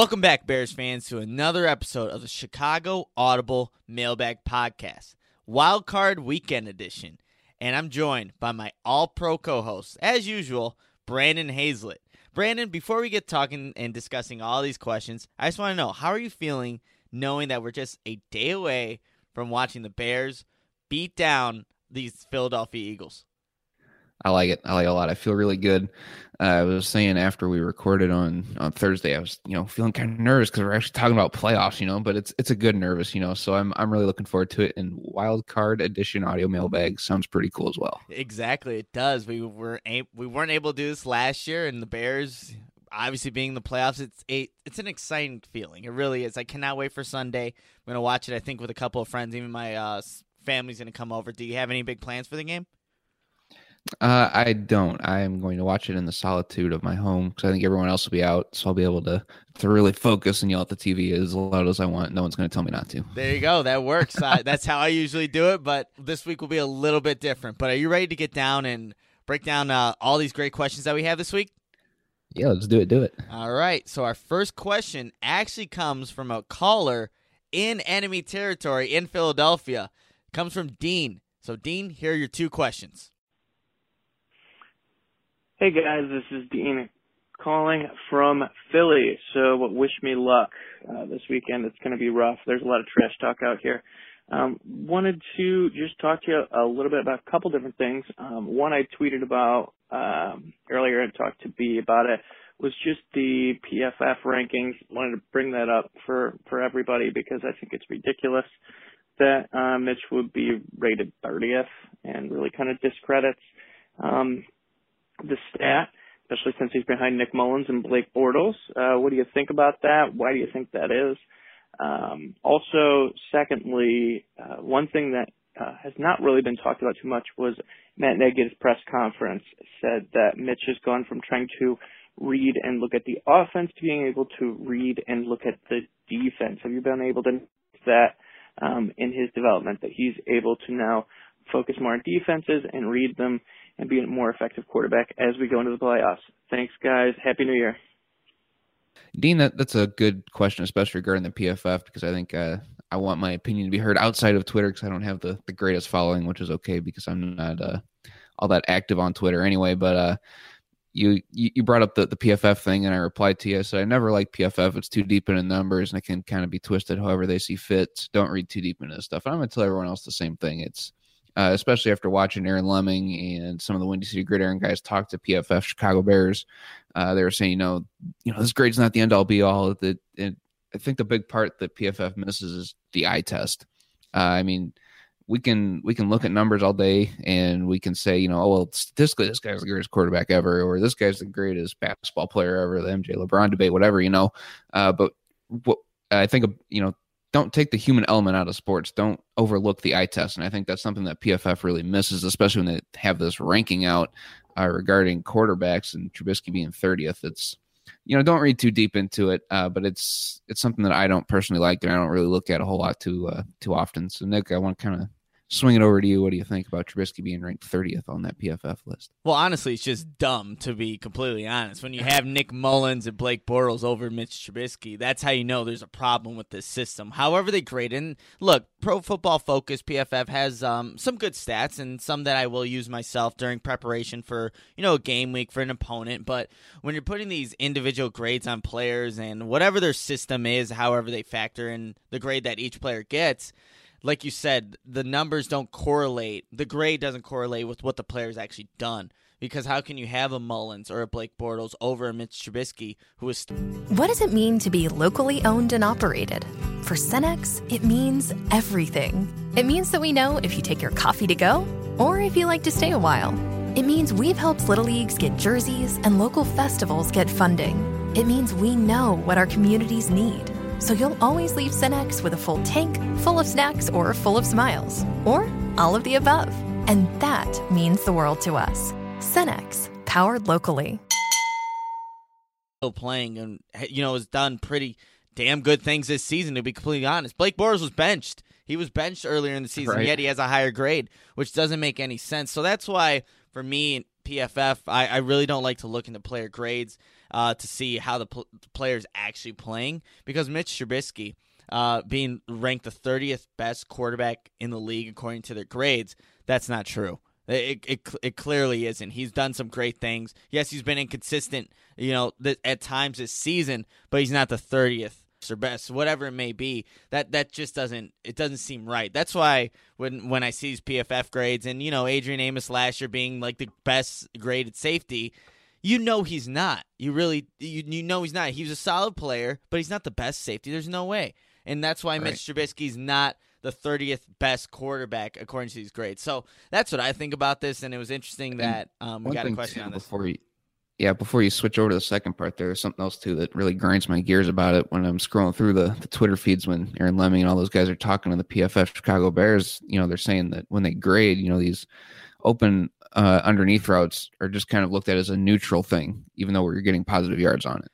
Welcome back, Bears fans, to another episode of the Chicago Audible Mailbag Podcast, Wild Card Weekend Edition. And I'm joined by my all pro co host, as usual, Brandon Hazlett. Brandon, before we get talking and discussing all these questions, I just want to know how are you feeling knowing that we're just a day away from watching the Bears beat down these Philadelphia Eagles? I like it. I like it a lot. I feel really good. Uh, I was saying after we recorded on on Thursday, I was you know feeling kind of nervous because we're actually talking about playoffs, you know. But it's it's a good nervous, you know. So I'm I'm really looking forward to it. And wild card edition audio mailbag sounds pretty cool as well. Exactly, it does. We were we weren't able to do this last year, and the Bears obviously being the playoffs, it's a it's an exciting feeling. It really is. I cannot wait for Sunday. I'm gonna watch it. I think with a couple of friends. Even my uh, family's gonna come over. Do you have any big plans for the game? Uh, I don't. I am going to watch it in the solitude of my home because I think everyone else will be out, so I'll be able to to really focus and yell at the TV as loud as I want. No one's going to tell me not to. There you go. That works. uh, that's how I usually do it, but this week will be a little bit different. But are you ready to get down and break down uh, all these great questions that we have this week? Yeah, let's do it. Do it. All right. So our first question actually comes from a caller in enemy territory in Philadelphia. It comes from Dean. So Dean, here are your two questions. Hey guys, this is Dean calling from Philly. So wish me luck uh, this weekend. It's going to be rough. There's a lot of trash talk out here. Um, wanted to just talk to you a little bit about a couple different things. Um, one I tweeted about um, earlier and talked to B about it was just the PFF rankings. Wanted to bring that up for for everybody because I think it's ridiculous that uh, Mitch would be rated 30th and really kind of discredits um, the stat, especially since he's behind Nick Mullens and Blake Bortles. Uh, what do you think about that? Why do you think that is? Um, also, secondly, uh, one thing that uh, has not really been talked about too much was Matt Nagy's press conference said that Mitch has gone from trying to read and look at the offense to being able to read and look at the defense. Have you been able to that um, in his development that he's able to now focus more on defenses and read them and be a more effective quarterback as we go into the playoffs. Thanks, guys. Happy New Year. Dean, that, that's a good question, especially regarding the PFF, because I think uh, I want my opinion to be heard outside of Twitter because I don't have the, the greatest following, which is okay because I'm not uh, all that active on Twitter anyway. But uh, you, you brought up the, the PFF thing, and I replied to you. So I never like PFF. It's too deep into numbers, and it can kind of be twisted however they see fit. Don't read too deep into this stuff. And I'm going to tell everyone else the same thing. It's uh, especially after watching Aaron Leming and some of the Windy City Gridiron guys talk to PFF Chicago Bears. Uh, they were saying, you know, you know, this grade's not the end all be all. That I think the big part that PFF misses is the eye test. Uh, I mean, we can we can look at numbers all day and we can say, you know, oh well, statistically this guy's the greatest quarterback ever, or this guy's the greatest basketball player ever, the MJ LeBron debate, whatever, you know. Uh, but what I think, you know, don't take the human element out of sports. Don't overlook the eye test, and I think that's something that PFF really misses, especially when they have this ranking out uh, regarding quarterbacks and Trubisky being thirtieth. It's you know, don't read too deep into it, uh, but it's it's something that I don't personally like, and I don't really look at a whole lot too uh, too often. So, Nick, I want to kind of swing it over to you. What do you think about Trubisky being ranked 30th on that PFF list? Well, honestly, it's just dumb to be completely honest. When you have Nick Mullens and Blake Bortles over Mitch Trubisky, that's how you know there's a problem with this system. However, they grade and look, Pro Football Focus PFF has um, some good stats and some that I will use myself during preparation for you know a game week for an opponent. But when you're putting these individual grades on players and whatever their system is, however they factor in the grade that each player gets like you said, the numbers don't correlate. The grade doesn't correlate with what the player's actually done. Because how can you have a Mullens or a Blake Bortles over a Mitch Trubisky who is. St- what does it mean to be locally owned and operated? For Cenex, it means everything. It means that we know if you take your coffee to go or if you like to stay a while. It means we've helped Little Leagues get jerseys and local festivals get funding. It means we know what our communities need so you'll always leave Cenex with a full tank, full of snacks, or full of smiles, or all of the above. And that means the world to us. Cenex, powered locally. Still playing and you know has done pretty damn good things this season. To be completely honest, Blake Bortles was benched. He was benched earlier in the season, right. yet he has a higher grade, which doesn't make any sense. So that's why, for me, PFF, I, I really don't like to look into player grades uh, to see how the pl- player's actually playing because Mitch Trubisky, uh, being ranked the 30th best quarterback in the league according to their grades, that's not true. It, it, it clearly isn't. He's done some great things. Yes, he's been inconsistent, you know, th- at times this season, but he's not the 30th or best, whatever it may be. That that just doesn't it doesn't seem right. That's why when when I see these PFF grades and you know Adrian Amos last year being like the best graded safety, you know he's not. You really you, you know he's not. He's a solid player, but he's not the best safety. There's no way. And that's why right. Mitch Trubisky's not the 30th best quarterback according to these grades. So that's what I think about this and it was interesting that um, we got a question on this. Before you, yeah, before you switch over to the second part, there's something else too that really grinds my gears about it when I'm scrolling through the, the Twitter feeds when Aaron Leming and all those guys are talking to the PFF Chicago Bears. You know, they're saying that when they grade, you know, these open uh, underneath routes are just kind of looked at as a neutral thing, even though we're getting positive yards on it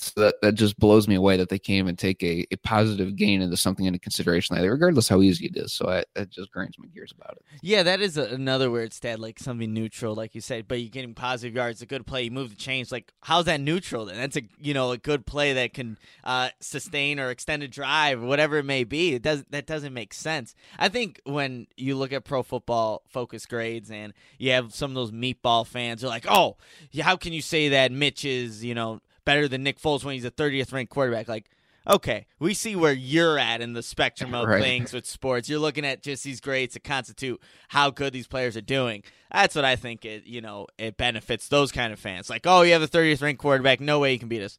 so that, that just blows me away that they can't even take a, a positive gain into something into consideration like that, regardless how easy it is. So I, that just grinds my gears about it. Yeah, that is a, another weird stat, like something neutral, like you said. But you're getting positive yards, a good play. You move the chains. Like how's that neutral? Then that's a you know a good play that can uh, sustain or extend a drive, or whatever it may be. It does that doesn't make sense. I think when you look at pro football focus grades and you have some of those meatball fans, are like, oh, how can you say that Mitch is you know better than Nick Foles when he's a 30th ranked quarterback. Like, okay, we see where you're at in the spectrum of right. things with sports. You're looking at just these grades to constitute how good these players are doing. That's what I think it, you know, it benefits those kind of fans. Like, oh, you have a 30th ranked quarterback, no way you can beat us.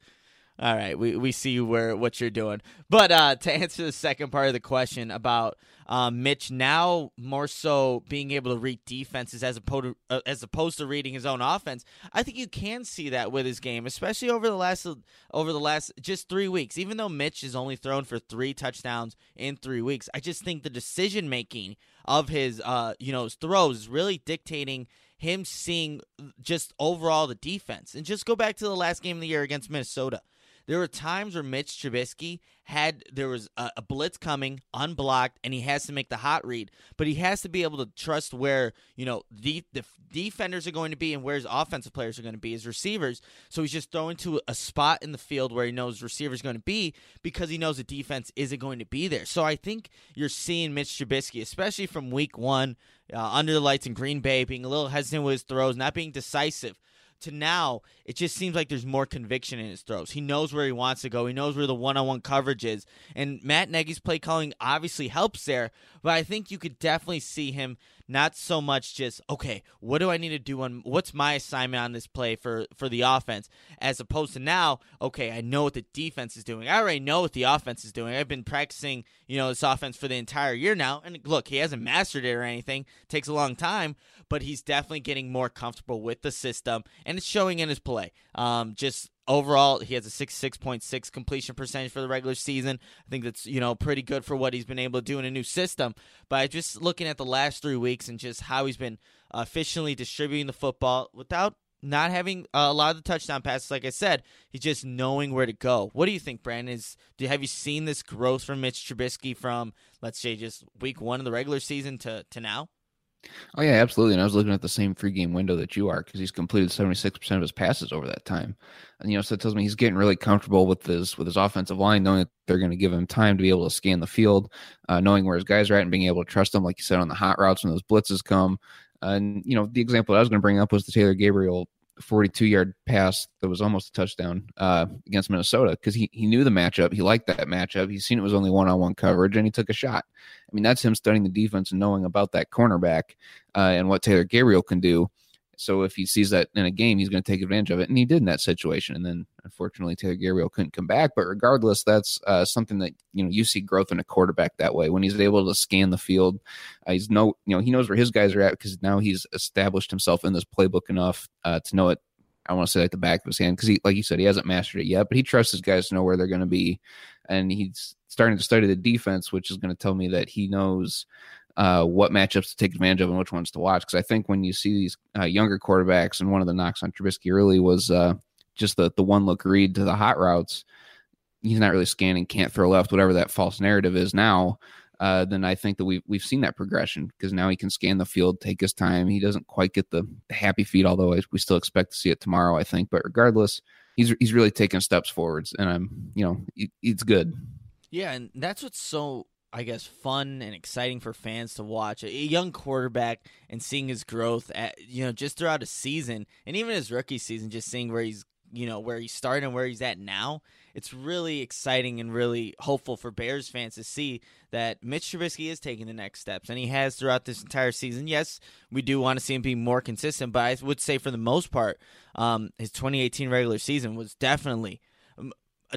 All right, we, we see where what you're doing. But uh, to answer the second part of the question about um, Mitch now more so being able to read defenses as opposed to, uh, as opposed to reading his own offense, I think you can see that with his game, especially over the last over the last just three weeks. Even though Mitch is only thrown for three touchdowns in three weeks, I just think the decision making of his uh, you know his throws is really dictating him seeing just overall the defense. And just go back to the last game of the year against Minnesota. There were times where Mitch Trubisky had there was a, a, blitz coming unblocked, and he has to make the hot read, but he has to be able to trust where you know the the defenders are going to be and where his offensive players are going to be, his receivers. So he's just throwing to a spot in the field where he knows receivers going to be because he knows the defense isn't going to be there. So I think you're seeing Mitch Trubisky, especially from week one, uh, under the lights in Green Bay, being a little hesitant with his throws, not being decisive to now, it just seems like there's more conviction in his throws. He knows where he wants to go. He knows where the one-on-one coverage is. And Matt Nagy's play calling obviously helps there, but I think you could definitely see him not so much just okay, what do I need to do on what's my assignment on this play for for the offense, as opposed to now, okay, I know what the defense is doing. I already know what the offense is doing. I've been practicing, you know, this offense for the entire year now, and look, he hasn't mastered it or anything. It takes a long time, but he's definitely getting more comfortable with the system, and it's showing in his play. Um, just overall, he has a 66.6 completion percentage for the regular season. I think that's, you know, pretty good for what he's been able to do in a new system. But just looking at the last three weeks and just how he's been efficiently distributing the football without not having a lot of the touchdown passes, like I said, he's just knowing where to go. What do you think, Brandon? Is do have you seen this growth from Mitch Trubisky from let's say just week one of the regular season to to now? Oh yeah, absolutely. And I was looking at the same free game window that you are because he's completed seventy six percent of his passes over that time, and you know, so it tells me he's getting really comfortable with his with his offensive line, knowing that they're going to give him time to be able to scan the field, uh, knowing where his guys are at, and being able to trust them, like you said, on the hot routes when those blitzes come. And you know, the example I was going to bring up was the Taylor Gabriel 42 yard pass that was almost a touchdown uh, against Minnesota because he, he knew the matchup. He liked that matchup. He's seen it was only one on one coverage and he took a shot. I mean, that's him studying the defense and knowing about that cornerback uh, and what Taylor Gabriel can do. So if he sees that in a game, he's going to take advantage of it, and he did in that situation. And then unfortunately, Taylor Gabriel couldn't come back. But regardless, that's uh, something that you know you see growth in a quarterback that way when he's able to scan the field. Uh, he's no, you know, he knows where his guys are at because now he's established himself in this playbook enough uh, to know it. I want to say like the back of his hand because he, like you said, he hasn't mastered it yet, but he trusts his guys to know where they're going to be, and he's starting to study the defense, which is going to tell me that he knows uh, what matchups to take advantage of and which ones to watch. Because I think when you see these uh, younger quarterbacks, and one of the knocks on Trubisky early was uh, just the the one look read to the hot routes. He's not really scanning, can't throw left, whatever that false narrative is now. Uh, then I think that we've we've seen that progression because now he can scan the field, take his time. He doesn't quite get the, the happy feet, although I, we still expect to see it tomorrow. I think, but regardless, he's he's really taking steps forwards, and I'm you know it, it's good. Yeah, and that's what's so I guess fun and exciting for fans to watch. A young quarterback and seeing his growth at you know just throughout a season and even his rookie season just seeing where he's you know where he started and where he's at now it's really exciting and really hopeful for Bears fans to see that Mitch Trubisky is taking the next steps and he has throughout this entire season. Yes we do want to see him be more consistent but I would say for the most part um, his 2018 regular season was definitely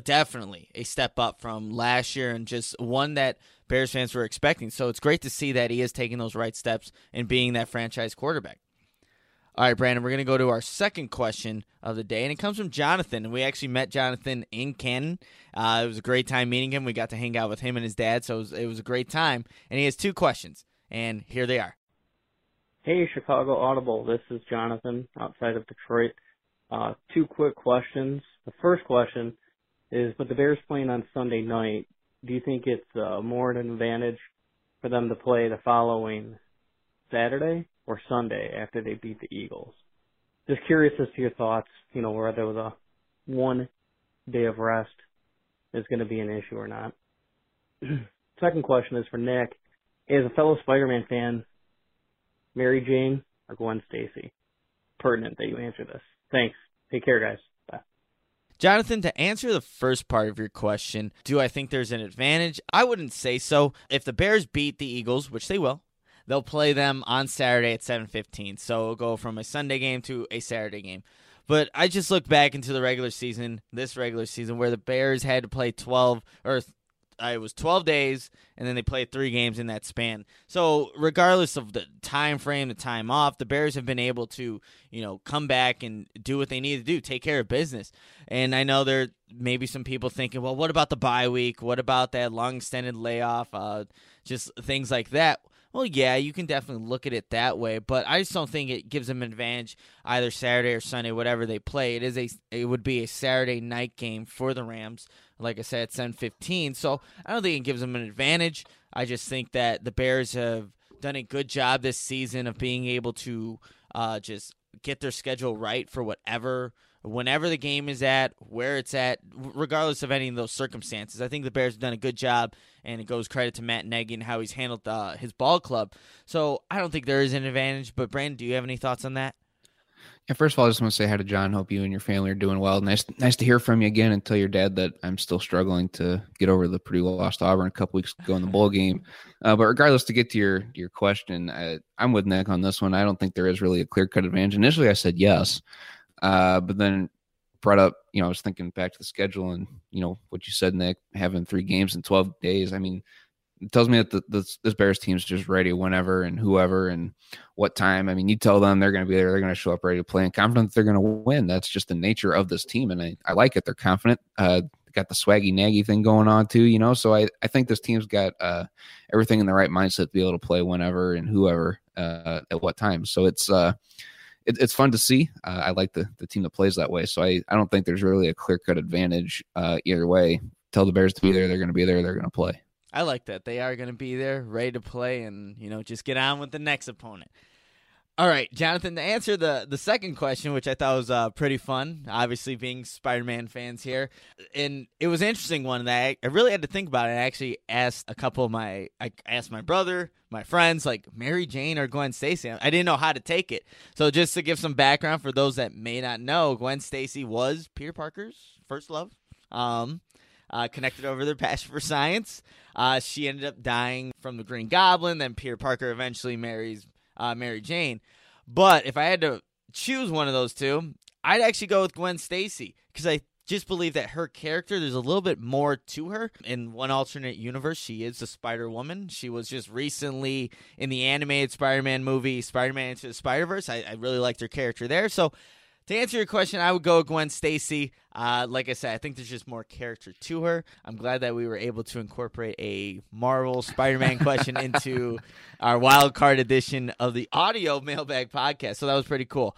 definitely a step up from last year and just one that Bears fans were expecting. So it's great to see that he is taking those right steps and being that franchise quarterback. All right, Brandon, we're going to go to our second question of the day, and it comes from Jonathan. And we actually met Jonathan in Canton. Uh, it was a great time meeting him. We got to hang out with him and his dad, so it was, it was a great time. And he has two questions, and here they are. Hey, Chicago Audible. This is Jonathan outside of Detroit. Uh, two quick questions. The first question is with the Bears playing on Sunday night, do you think it's uh, more of an advantage for them to play the following Saturday or Sunday after they beat the Eagles? Just curious as to your thoughts, you know, whether the one day of rest is going to be an issue or not. Second question is for Nick. As a fellow Spider-Man fan, Mary Jane or Gwen Stacy? Pertinent that you answer this. Thanks. Take care, guys. Jonathan, to answer the first part of your question, do I think there's an advantage? I wouldn't say so. If the Bears beat the Eagles, which they will, they'll play them on Saturday at 7:15. So it'll go from a Sunday game to a Saturday game. But I just look back into the regular season, this regular season where the Bears had to play 12 or it was 12 days and then they played three games in that span. So regardless of the time frame the time off the bears have been able to you know come back and do what they need to do take care of business. And i know there may be some people thinking well what about the bye week? What about that long extended layoff? Uh, just things like that. Well, yeah, you can definitely look at it that way, but I just don't think it gives them an advantage either Saturday or Sunday, whatever they play. It is a it would be a Saturday night game for the Rams, like I said, seven fifteen. So I don't think it gives them an advantage. I just think that the Bears have done a good job this season of being able to uh, just get their schedule right for whatever whenever the game is at, where it's at, regardless of any of those circumstances. I think the Bears have done a good job, and it goes credit to Matt Nagy and how he's handled uh, his ball club. So I don't think there is an advantage. But Brandon, do you have any thoughts on that? First of all, I just want to say hi to John. Hope you and your family are doing well. Nice, nice to hear from you again. And tell your dad that I'm still struggling to get over the Purdue lost Auburn a couple weeks ago in the bowl game. Uh, but regardless, to get to your your question, I, am with Nick on this one. I don't think there is really a clear cut advantage. Initially, I said yes, uh, but then brought up, you know, I was thinking back to the schedule and you know what you said, Nick, having three games in 12 days. I mean, tells me that the, this, this Bears team's just ready whenever and whoever and what time. I mean, you tell them they're going to be there, they're going to show up ready to play and confident they're going to win. That's just the nature of this team, and I, I like it. They're confident. Uh, got the swaggy naggy thing going on too, you know. So I, I think this team's got uh, everything in the right mindset to be able to play whenever and whoever uh, at what time. So it's uh, it, it's fun to see. Uh, I like the the team that plays that way. So I, I don't think there's really a clear cut advantage uh, either way. Tell the Bears to be there, they're going to be there, they're going to play. I like that. They are going to be there, ready to play, and you know, just get on with the next opponent. All right, Jonathan. To answer the the second question, which I thought was uh, pretty fun, obviously being Spider-Man fans here, and it was an interesting one that I, I really had to think about. It. I actually asked a couple of my, I asked my brother, my friends, like Mary Jane or Gwen Stacy. I didn't know how to take it. So just to give some background for those that may not know, Gwen Stacy was Peter Parker's first love. Um, uh, connected over their passion for science. Uh, she ended up dying from the Green Goblin. Then Peter Parker eventually marries uh, Mary Jane. But if I had to choose one of those two, I'd actually go with Gwen Stacy because I just believe that her character, there's a little bit more to her. In one alternate universe, she is the Spider Woman. She was just recently in the animated Spider Man movie, Spider Man Into the Spider Verse. I, I really liked her character there. So to answer your question, I would go with Gwen Stacy. Uh, like I said, I think there's just more character to her. I'm glad that we were able to incorporate a Marvel Spider-Man question into our wild card edition of the audio mailbag podcast. So that was pretty cool.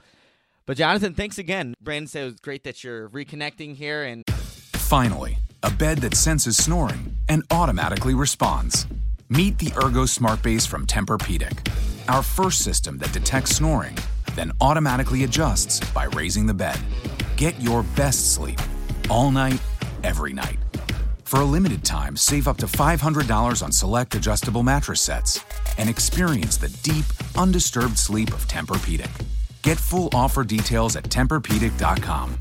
But Jonathan, thanks again. Brandon said it was great that you're reconnecting here and finally a bed that senses snoring and automatically responds. Meet the Ergo Smart Base from Tempur-Pedic, our first system that detects snoring then automatically adjusts by raising the bed. Get your best sleep all night, every night. For a limited time, save up to $500 on select adjustable mattress sets and experience the deep, undisturbed sleep of Tempur-Pedic. Get full offer details at TempurPedic.com.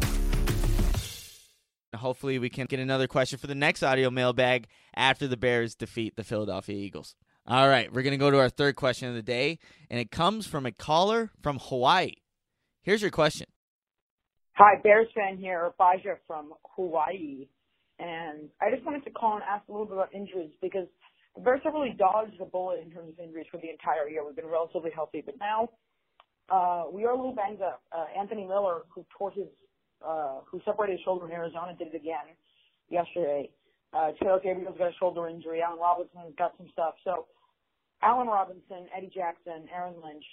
Hopefully, we can get another question for the next audio mailbag after the Bears defeat the Philadelphia Eagles. All right, we're going to go to our third question of the day, and it comes from a caller from Hawaii. Here's your question. Hi, Bears fan here, Baja from Hawaii. And I just wanted to call and ask a little bit about injuries because the Bears have really dodged the bullet in terms of injuries for the entire year. We've been relatively healthy, but now uh, we are a little banged up. Uh, Anthony Miller, who tore his, uh, who separated his shoulder in Arizona, did it again yesterday. Uh, Taylor Gabriel's got a shoulder injury. Allen Robinson's got some stuff. So Allen Robinson, Eddie Jackson, Aaron Lynch,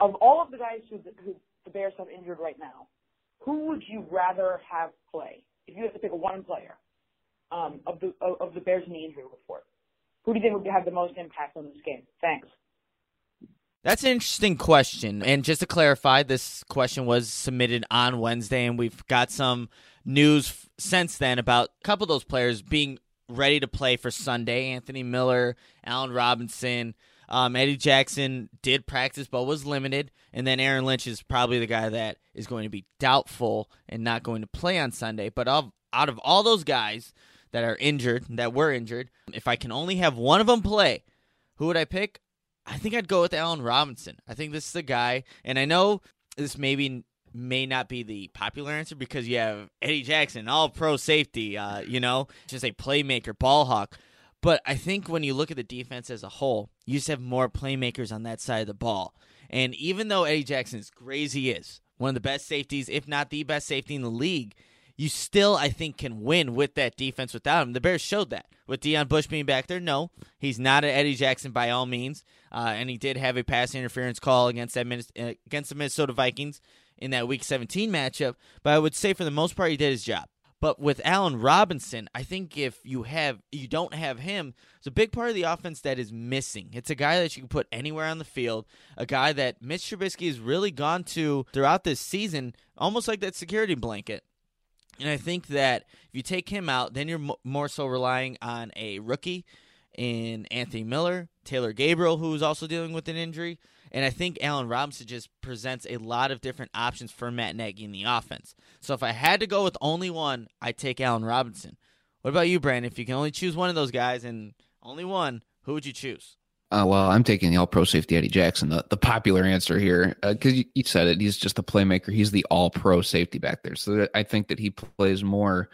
of all of the guys who, who the Bears have injured right now, who would you rather have play if you had to pick one player um, of the of, the Bears in the injury report? Who do you think would have the most impact on this game? Thanks. That's an interesting question. And just to clarify, this question was submitted on Wednesday, and we've got some news since then about a couple of those players being ready to play for Sunday. Anthony Miller, Allen Robinson, um, Eddie Jackson did practice but was limited. And then Aaron Lynch is probably the guy that is going to be doubtful and not going to play on Sunday. But of, out of all those guys that are injured, that were injured, if I can only have one of them play, who would I pick? I think I'd go with Allen Robinson. I think this is the guy, and I know this maybe may not be the popular answer because you have Eddie Jackson, all pro safety, uh, you know, just a playmaker, ball hawk. But I think when you look at the defense as a whole, you just have more playmakers on that side of the ball. And even though Eddie Jackson, as he is, one of the best safeties, if not the best safety in the league, you still, I think, can win with that defense without him. The Bears showed that with Deon Bush being back there. No, he's not an Eddie Jackson by all means, uh, and he did have a pass interference call against that uh, against the Minnesota Vikings in that Week 17 matchup. But I would say for the most part, he did his job. But with Allen Robinson, I think if you have you don't have him, it's a big part of the offense that is missing. It's a guy that you can put anywhere on the field, a guy that Mitch Trubisky has really gone to throughout this season, almost like that security blanket. And I think that if you take him out, then you're more so relying on a rookie in Anthony Miller, Taylor Gabriel, who's also dealing with an injury. And I think Allen Robinson just presents a lot of different options for Matt Nagy in the offense. So if I had to go with only one, I'd take Allen Robinson. What about you, Brandon? If you can only choose one of those guys and only one, who would you choose? Uh, well, I'm taking the All Pro safety Eddie Jackson, the, the popular answer here, because uh, you, you, said it. He's just a playmaker. He's the All Pro safety back there. So I think that he plays more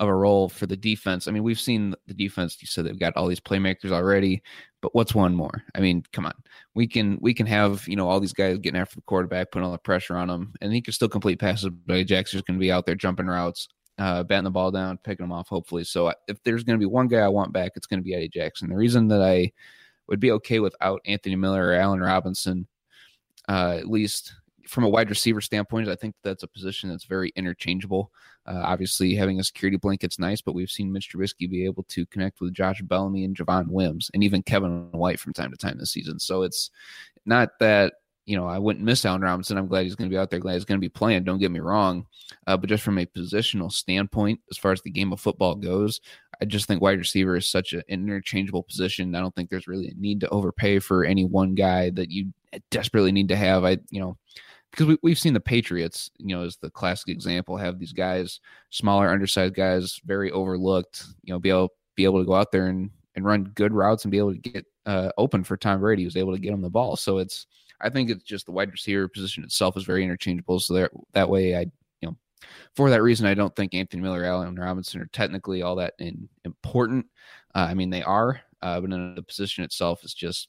of a role for the defense. I mean, we've seen the defense. You said they've got all these playmakers already, but what's one more? I mean, come on. We can we can have you know all these guys getting after the quarterback, putting all the pressure on him, and he can still complete passes. But Jackson's going to be out there jumping routes, uh, batting the ball down, picking them off. Hopefully, so if there's going to be one guy I want back, it's going to be Eddie Jackson. The reason that I would be okay without Anthony Miller or Allen Robinson, uh, at least from a wide receiver standpoint, I think that's a position that's very interchangeable. Uh, obviously, having a security blanket's nice, but we've seen Mitch Trubisky be able to connect with Josh Bellamy and Javon Wims, and even Kevin White from time to time this season. So it's not that you know I wouldn't miss Allen Robinson. I'm glad he's going to be out there. Glad he's going to be playing. Don't get me wrong, uh, but just from a positional standpoint, as far as the game of football goes, I just think wide receiver is such an interchangeable position. I don't think there's really a need to overpay for any one guy that you desperately need to have. I you know because we, we've seen the Patriots, you know, as the classic example, have these guys, smaller, undersized guys, very overlooked, you know, be able be able to go out there and, and run good routes and be able to get uh, open for Tom Brady, who's able to get him the ball. So it's, I think it's just the wide receiver position itself is very interchangeable. So that way, I, you know, for that reason, I don't think Anthony Miller, Allen Robinson are technically all that in, important. Uh, I mean, they are, uh, but in the position itself is just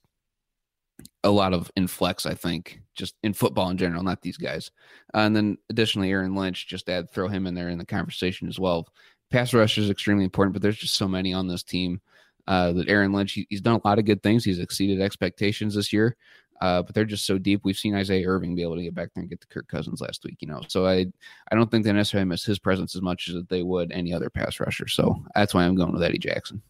a lot of inflex, I think, just in football in general, not these guys. Uh, and then additionally, Aaron Lynch, just add throw him in there in the conversation as well. Pass rush is extremely important, but there's just so many on this team uh, that Aaron Lynch, he, he's done a lot of good things. He's exceeded expectations this year, uh, but they're just so deep. We've seen Isaiah Irving be able to get back there and get to Kirk Cousins last week, you know. So I I don't think they necessarily miss his presence as much as they would any other pass rusher. So that's why I'm going with Eddie Jackson.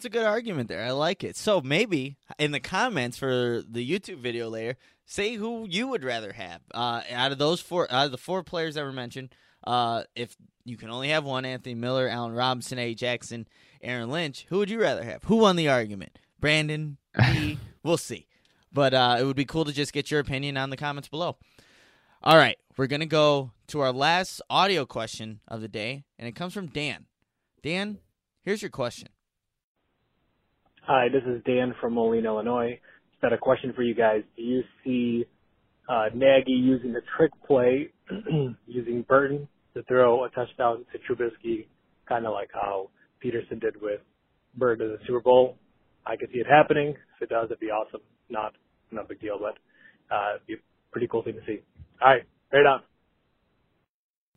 It's a good argument there. I like it. So maybe in the comments for the YouTube video later, say who you would rather have uh, out of those four, out of the four players that were mentioned. Uh, if you can only have one, Anthony Miller, Allen Robinson, A. Jackson, Aaron Lynch, who would you rather have? Who won the argument? Brandon, me, we'll see. But uh, it would be cool to just get your opinion on the comments below. All right, we're gonna go to our last audio question of the day, and it comes from Dan. Dan, here's your question. Hi, this is Dan from Moline, Illinois. Just got a question for you guys. Do you see uh, Nagy using the trick play, using Burton to throw a touchdown to Trubisky, kind of like how Pederson did with Burton in the Super Bowl? I could see it happening. If it does, it'd be awesome. Not not a big deal, but uh, it'd be a pretty cool thing to see. All right, right on.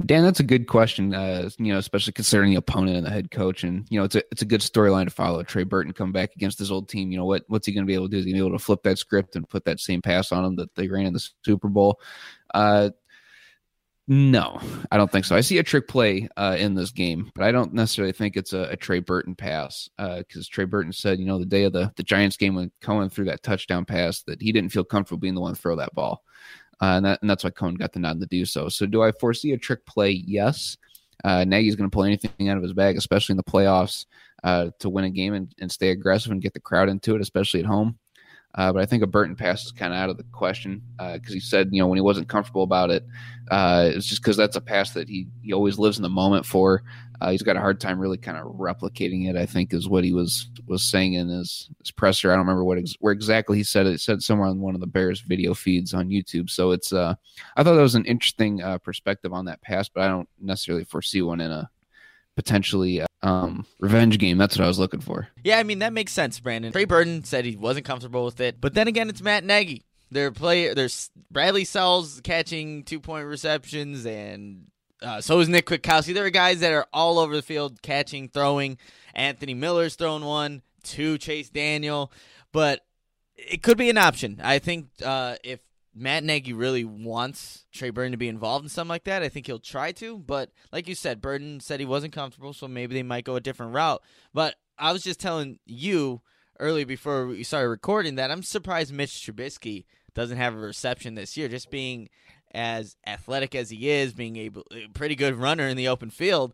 Dan, that's a good question. Uh, you know, especially considering the opponent and the head coach, and you know, it's a it's a good storyline to follow. Trey Burton come back against his old team. You know, what what's he going to be able to do? Is he going to be able to flip that script and put that same pass on him that they ran in the Super Bowl? Uh, no, I don't think so. I see a trick play uh, in this game, but I don't necessarily think it's a, a Trey Burton pass because uh, Trey Burton said, you know, the day of the, the Giants game when Cohen threw that touchdown pass that he didn't feel comfortable being the one to throw that ball. Uh, and, that, and that's why Cohen got the nod to do so. So, do I foresee a trick play? Yes. Uh, Nagy's going to pull anything out of his bag, especially in the playoffs, uh, to win a game and, and stay aggressive and get the crowd into it, especially at home. Uh, but I think a Burton pass is kind of out of the question because uh, he said, you know, when he wasn't comfortable about it, uh, it's just because that's a pass that he, he always lives in the moment for. Uh, he's got a hard time really kind of replicating it. I think is what he was was saying in his, his presser. I don't remember what ex- where exactly he said it. Said somewhere on one of the Bears video feeds on YouTube. So it's uh, I thought that was an interesting uh, perspective on that pass, but I don't necessarily foresee one in a potentially uh, um, revenge game. That's what I was looking for. Yeah, I mean that makes sense, Brandon. Trey Burton said he wasn't comfortable with it, but then again, it's Matt Nagy. Their player, there's Bradley Sowell's catching two point receptions, and uh, so is Nick Kwiatkowski. There are guys that are all over the field catching, throwing. Anthony Miller's thrown one, to Chase Daniel, but it could be an option. I think uh, if Matt Nagy really wants Trey Burton to be involved in something like that. I think he'll try to, but like you said, Burton said he wasn't comfortable, so maybe they might go a different route. But I was just telling you earlier before we started recording that I'm surprised Mitch Trubisky doesn't have a reception this year, just being as athletic as he is, being able pretty good runner in the open field.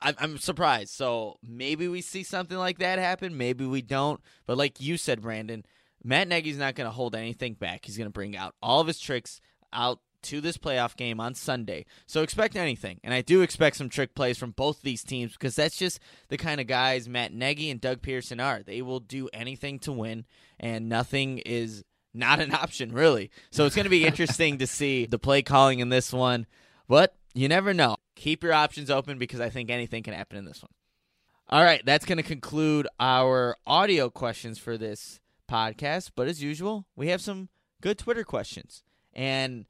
I'm surprised. So maybe we see something like that happen. Maybe we don't. But like you said, Brandon, Matt Nagy's not going to hold anything back. He's going to bring out all of his tricks out to this playoff game on Sunday. So expect anything. And I do expect some trick plays from both these teams because that's just the kind of guys Matt Nagy and Doug Pederson are. They will do anything to win, and nothing is not an option, really. So it's going to be interesting to see the play calling in this one. But you never know. Keep your options open because I think anything can happen in this one. All right, that's going to conclude our audio questions for this podcast. But as usual, we have some good Twitter questions. And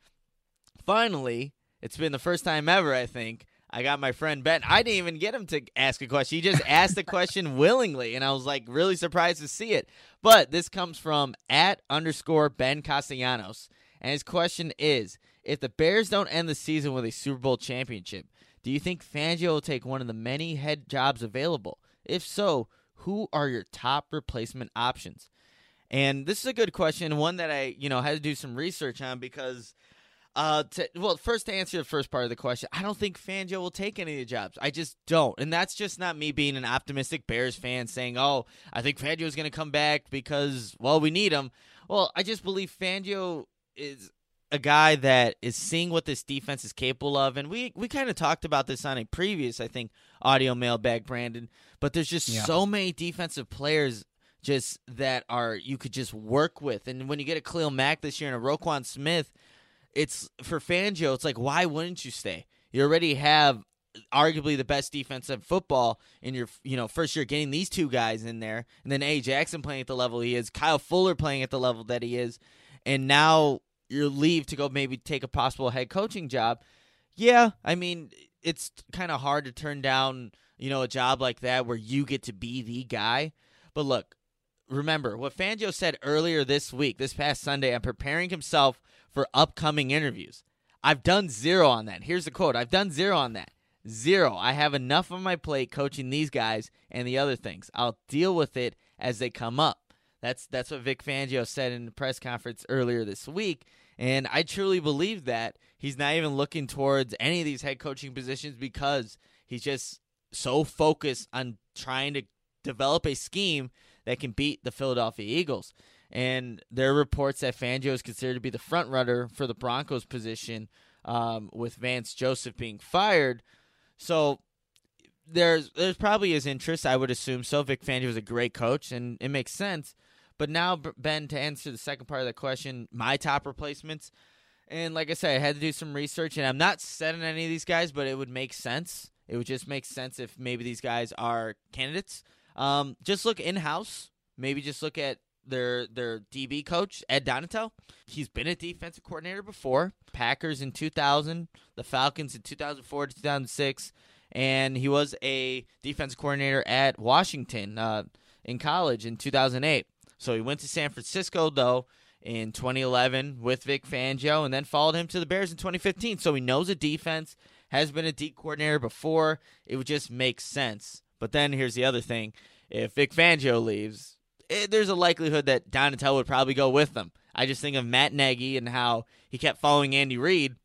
finally, it's been the first time ever, I think. I got my friend Ben. I didn't even get him to ask a question. He just asked the question willingly, and I was like really surprised to see it. But this comes from at underscore Ben Castellanos. And his question is If the Bears don't end the season with a Super Bowl championship, do you think Fangio will take one of the many head jobs available? If so, who are your top replacement options? And this is a good question, one that I, you know, had to do some research on because uh, to, well, first to answer the first part of the question, I don't think Fangio will take any of the jobs. I just don't, and that's just not me being an optimistic Bears fan saying, "Oh, I think Fangio is going to come back because well, we need him." Well, I just believe Fangio is a guy that is seeing what this defense is capable of, and we we kind of talked about this on a previous, I think, audio mailbag, Brandon. But there's just Yeah. so many defensive players just that are you could just work with, and when you get a Khalil Mack this year and a Roquan Smith it's for Fangio. It's like, why wouldn't you stay? You already have arguably the best defense in football in your you know first year getting these two guys in there, and then A Jackson playing at the level he is, Kyle Fuller playing at the level that he is, and now you leave to go maybe take a possible head coaching job. Yeah, I mean it's kind of hard to turn down you know a job like that where you get to be the guy. But look, remember what Fangio said earlier this week, this past Sunday, I'm preparing himself for upcoming interviews. I've done zero on that. Here's the quote I've done zero on that. Zero. I have enough on my plate coaching these guys and the other things. I'll deal with it as they come up. That's that's what Vic Fangio said in the press conference earlier this week. And I truly believe that he's not even looking towards any of these head coaching positions because he's just so focused on trying to develop a scheme that can beat the Philadelphia Eagles. And there are reports that Fangio is considered to be the front runner for the Broncos position, um, with Vance Joseph being fired. So there's there's probably his interest. I would assume so. Vic Fangio is a great coach, and it makes sense. But now, Ben, to answer the second part of the question, my top replacements, and like I said, I had to do some research, and I'm not setting any of these guys, but it would make sense. It would just make sense if maybe these guys are candidates. Um, just look in house. Maybe just look at their their DB coach Ed Donatell. He's been a defensive coordinator before. Packers in 2000, the Falcons in 2004 to 2006, and he was a defensive coordinator at Washington uh, in college in 2008. So he went to San Francisco though in 2011 with Vic Fangio, and then followed him to the Bears in 2015. So he knows a defense. Has been a D coordinator before. It would just make sense. But then here's the other thing: if Vic Fangio leaves, eh, there's a likelihood that Donatell would probably go with them. I just think of Matt Nagy and how he kept following Andy Reid.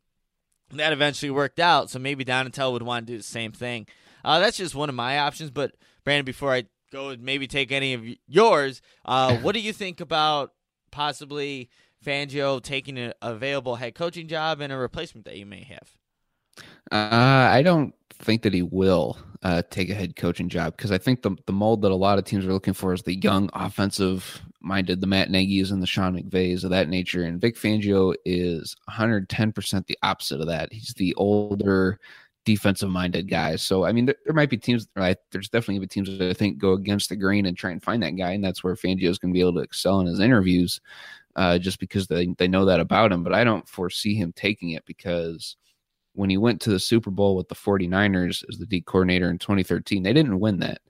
That eventually worked out, so maybe Donatell would want to do the same thing. Uh, that's just one of my options. But Brandon, before I go and maybe take any of yours, uh, what do you think about possibly Fangio taking an available head coaching job and a replacement that you may have? Uh, I don't think that he will uh, take a head coaching job because I think the the mold that a lot of teams are looking for is the young, offensive minded, the Matt Nagy's and the Sean McVays of that nature. And Vic Fangio is 110% the opposite of that. He's the older, defensive minded guy. So, I mean, there, there might be teams, right? There's definitely be teams that I think go against the grain and try and find that guy. And that's where Fangio is going to be able to excel in his interviews uh, just because they, they know that about him. But I don't foresee him taking it because when he went to the Super Bowl with the 49ers as the D coordinator in 2013, they didn't win that.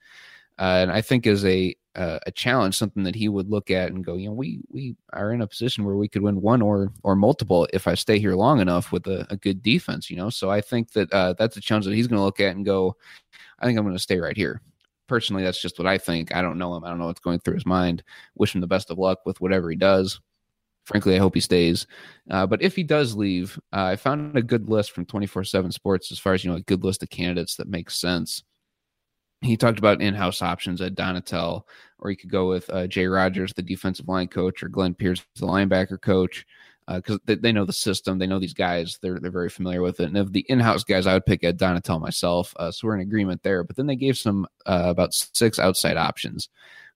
Uh, and I think as a uh, a challenge, something that he would look at and go, you know, we we are in a position where we could win one or or multiple if I stay here long enough with a, a good defense, you know. So I think that uh, that's a challenge that he's going to look at and go, I think I'm going to stay right here. Personally, that's just what I think. I don't know him. I don't know what's going through his mind. Wish him the best of luck with whatever he does frankly, I hope he stays. Uh, but if he does leave, uh, I found a good list from 24 7 Sports as far as, you know, a good list of candidates that makes sense. he talked about in-house options at Donatell, or you could go with uh, Jay Rogers, the defensive line coach, or Glenn Pierce, the linebacker coach, because uh, they, they, know the system, they know these guys, they're they're very familiar with it. And of the in-house guys, I would pick Ed Donatell myself, uh, so we're in agreement there. But then they gave some uh, about six outside options,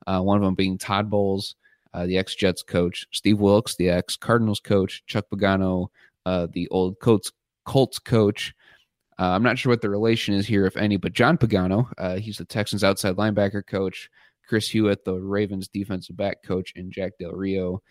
one of them being Todd Bowles, uh, the ex-Jets coach, Steve Wilks, the ex-Cardinals coach, Chuck Pagano, the old Colts Colts coach. Uh, I'm not sure what the relation is here, if any, but John Pagano, uh, he's the Texans outside linebacker coach. Chris Hewitt, the Ravens defensive back coach, and Jack Del Rio.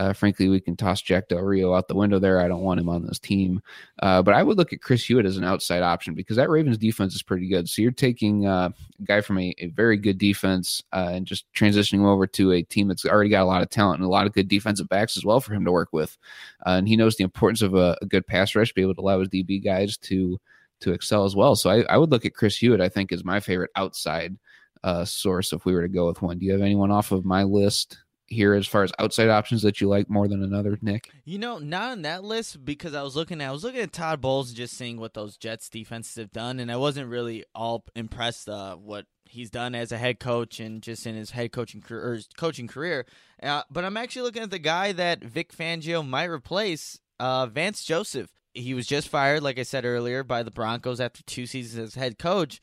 Uh, frankly, we can toss Jack Del Rio out the window there. I don't want him on this team. Uh, but I would look at Chris Hewitt as an outside option because that Ravens defense is pretty good. So you're taking uh, a guy from a, a very good defense uh, and just transitioning him over to a team that's already got a lot of talent and a lot of good defensive backs as well for him to work with. Uh, and he knows the importance of a, a good pass rush, be able to allow his DB guys to to excel as well. So I, I would look at Chris Hewitt. I think is my favorite outside uh, source if we were to go with one. Do you have anyone off of my list here as far as outside options that you like more than another, Nick? You know, not on that list because I was looking at I was looking at Todd Bowles just seeing what those Jets defenses have done, and I wasn't really all impressed uh, what he's done as a head coach and just in his head coaching career, coaching career. Uh, but I'm actually looking at the guy that Vic Fangio might replace, uh, Vance Joseph he was just fired, like I said earlier, by the Broncos after two seasons as head coach.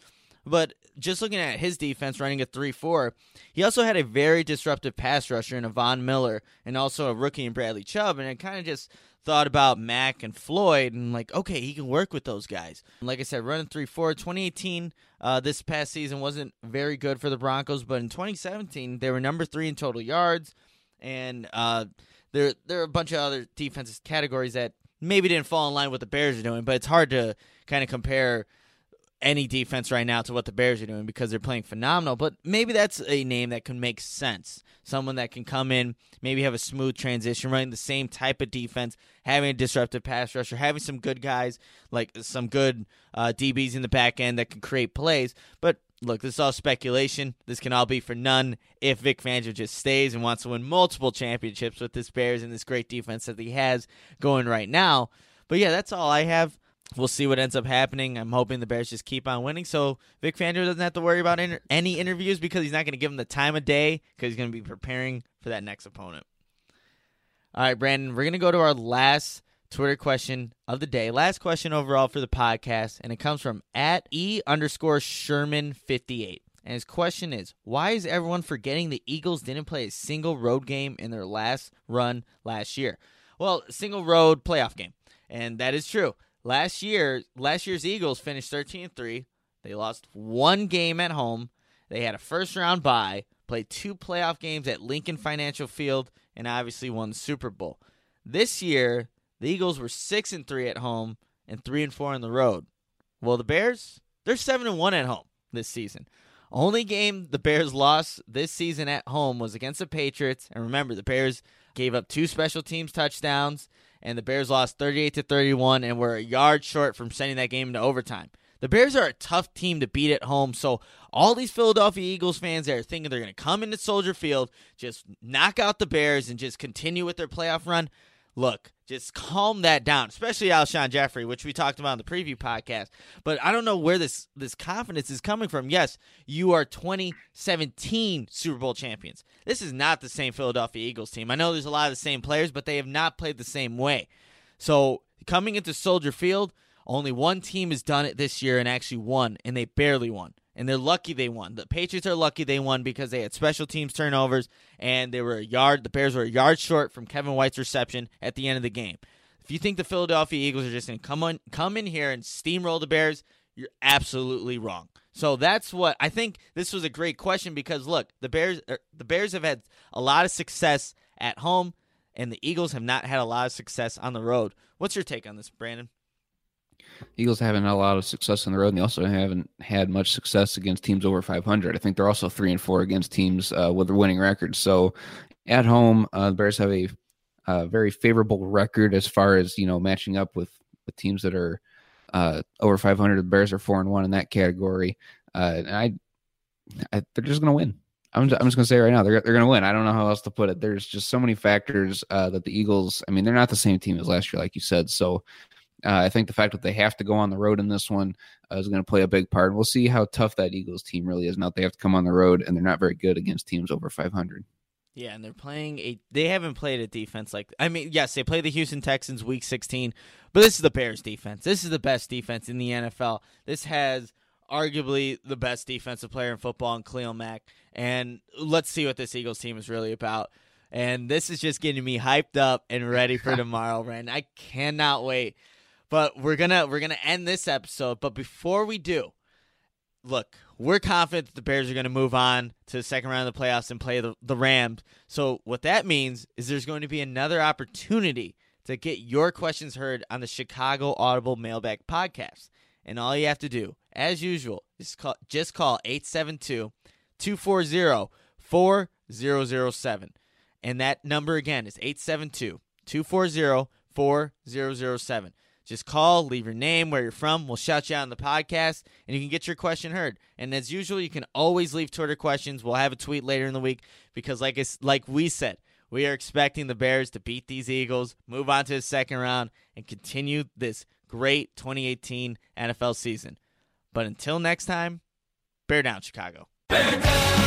But just looking at his defense running a 3 4, he also had a very disruptive pass rusher in Von Miller and also a rookie in Bradley Chubb. And I kind of just thought about Mack and Floyd and like, okay, he can work with those guys. Like I said, running 3 4. 2018, uh, this past season wasn't very good for the Broncos, but in 2017, they were number three in total yards. And uh, there, there are a bunch of other defensive categories that maybe didn't fall in line with the Bears are doing, but it's hard to kind of compare any defense right now to what the Bears are doing because they're playing phenomenal. But maybe that's a name that can make sense. Someone that can come in, maybe have a smooth transition, running the same type of defense, having a disruptive pass rusher, having some good guys, like some good uh, DBs in the back end that can create plays. But look, this is all speculation. This can all be for none if Vic Fangio just stays and wants to win multiple championships with this Bears and this great defense that he has going right now. But yeah, that's all I have. We'll see what ends up happening. I'm hoping the Bears just keep on winning, so Vic Fangio doesn't have to worry about inter- any interviews because he's not going to give him the time of day because he's going to be preparing for that next opponent. All right, Brandon, we're going to go to our last Twitter question of the day. Last question overall for the podcast, and it comes from at E underscore Sherman 58. And his question is Why is everyone forgetting the Eagles didn't play a single road game in their last run last year? Well, single road playoff game. And that is true. Last year, last year's Eagles finished 13 3. They lost one game at home. They had a first round bye, played two playoff games at Lincoln Financial Field, and obviously won the Super Bowl. This year, the Eagles were six and three at home and three and four on the road. Well, the Bears, they're seven and one at home this season. Only game the Bears lost this season at home was against the Patriots. And remember, the Bears gave up two special teams touchdowns, and the Bears lost 38 to 31 and were a yard short from sending that game into overtime. The Bears are a tough team to beat at home, so all these Philadelphia Eagles fans that are thinking they're going to come into Soldier Field, just knock out the Bears, and just continue with their playoff run look, just calm that down, especially Alshon Jeffery, which we talked about in the preview podcast. But I don't know where this this confidence is coming from. Yes, you are 2017 Super Bowl champions. This is not the same Philadelphia Eagles team. I know there's a lot of the same players, but they have not played the same way. So coming into Soldier Field, only one team has done it this year and actually won, and they barely won and they're lucky they won. The Patriots are lucky they won because they had special teams turnovers and they were a yard. The Bears were a yard short from Kevin White's reception at the end of the game. If you think the Philadelphia Eagles are just going to come on, come in here and steamroll the Bears, you're absolutely wrong. So that's what I think. This was a great question because look, the Bears, er, the Bears have had a lot of success at home, and the Eagles have not had a lot of success on the road. What's your take on this, Brandon? Eagles haven't had a lot of success on the road, and they also haven't had much success against teams over 500. I think they're also three and four against teams uh, with a winning record. So at home, uh, the Bears have a, a, very favorable record as far as you know matching up with with teams that are uh, over 500. The Bears are four and one in that category, uh, and I, I, they're just going to win. I'm just, I'm just going to say right now they're they're going to win. I don't know how else to put it. There's just so many factors uh, that the Eagles. I mean, they're not the same team as last year, like you said. So Uh, I think the fact that they have to go on the road in this one uh, is going to play a big part. We'll see how tough that Eagles team really is. Now they have to come on the road, and they're not very good against teams over 500. Yeah, and they're playing a. They haven't played a defense like. I mean, yes, they play the Houston Texans week 16, but this is the Bears defense. This is the best defense in the NFL. This has arguably the best defensive player in football in Khalil Mack. And let's see what this Eagles team is really about. And this is just getting me hyped up and ready for tomorrow, Ren. I cannot wait. But we're gonna we're gonna end this episode. But before we do, look, we're confident that the Bears are to move on to the second round of the playoffs and play the, the Rams. So, what that means is there's going to be another opportunity to get your questions heard on the Chicago Audible Mailbag podcast. And all you have to do, as usual, is call, just call 872 240 4007. And that number again is 872 240 4007. Just call, leave your name, where you're from. We'll shout you out on the podcast, and you can get your question heard. And as usual, you can always leave Twitter questions. We'll have a tweet later in the week because, like like we said, we are expecting the Bears to beat these Eagles, move on to the second round, and continue this great 2018 NFL season. But until next time, bear down, Chicago. Bear down!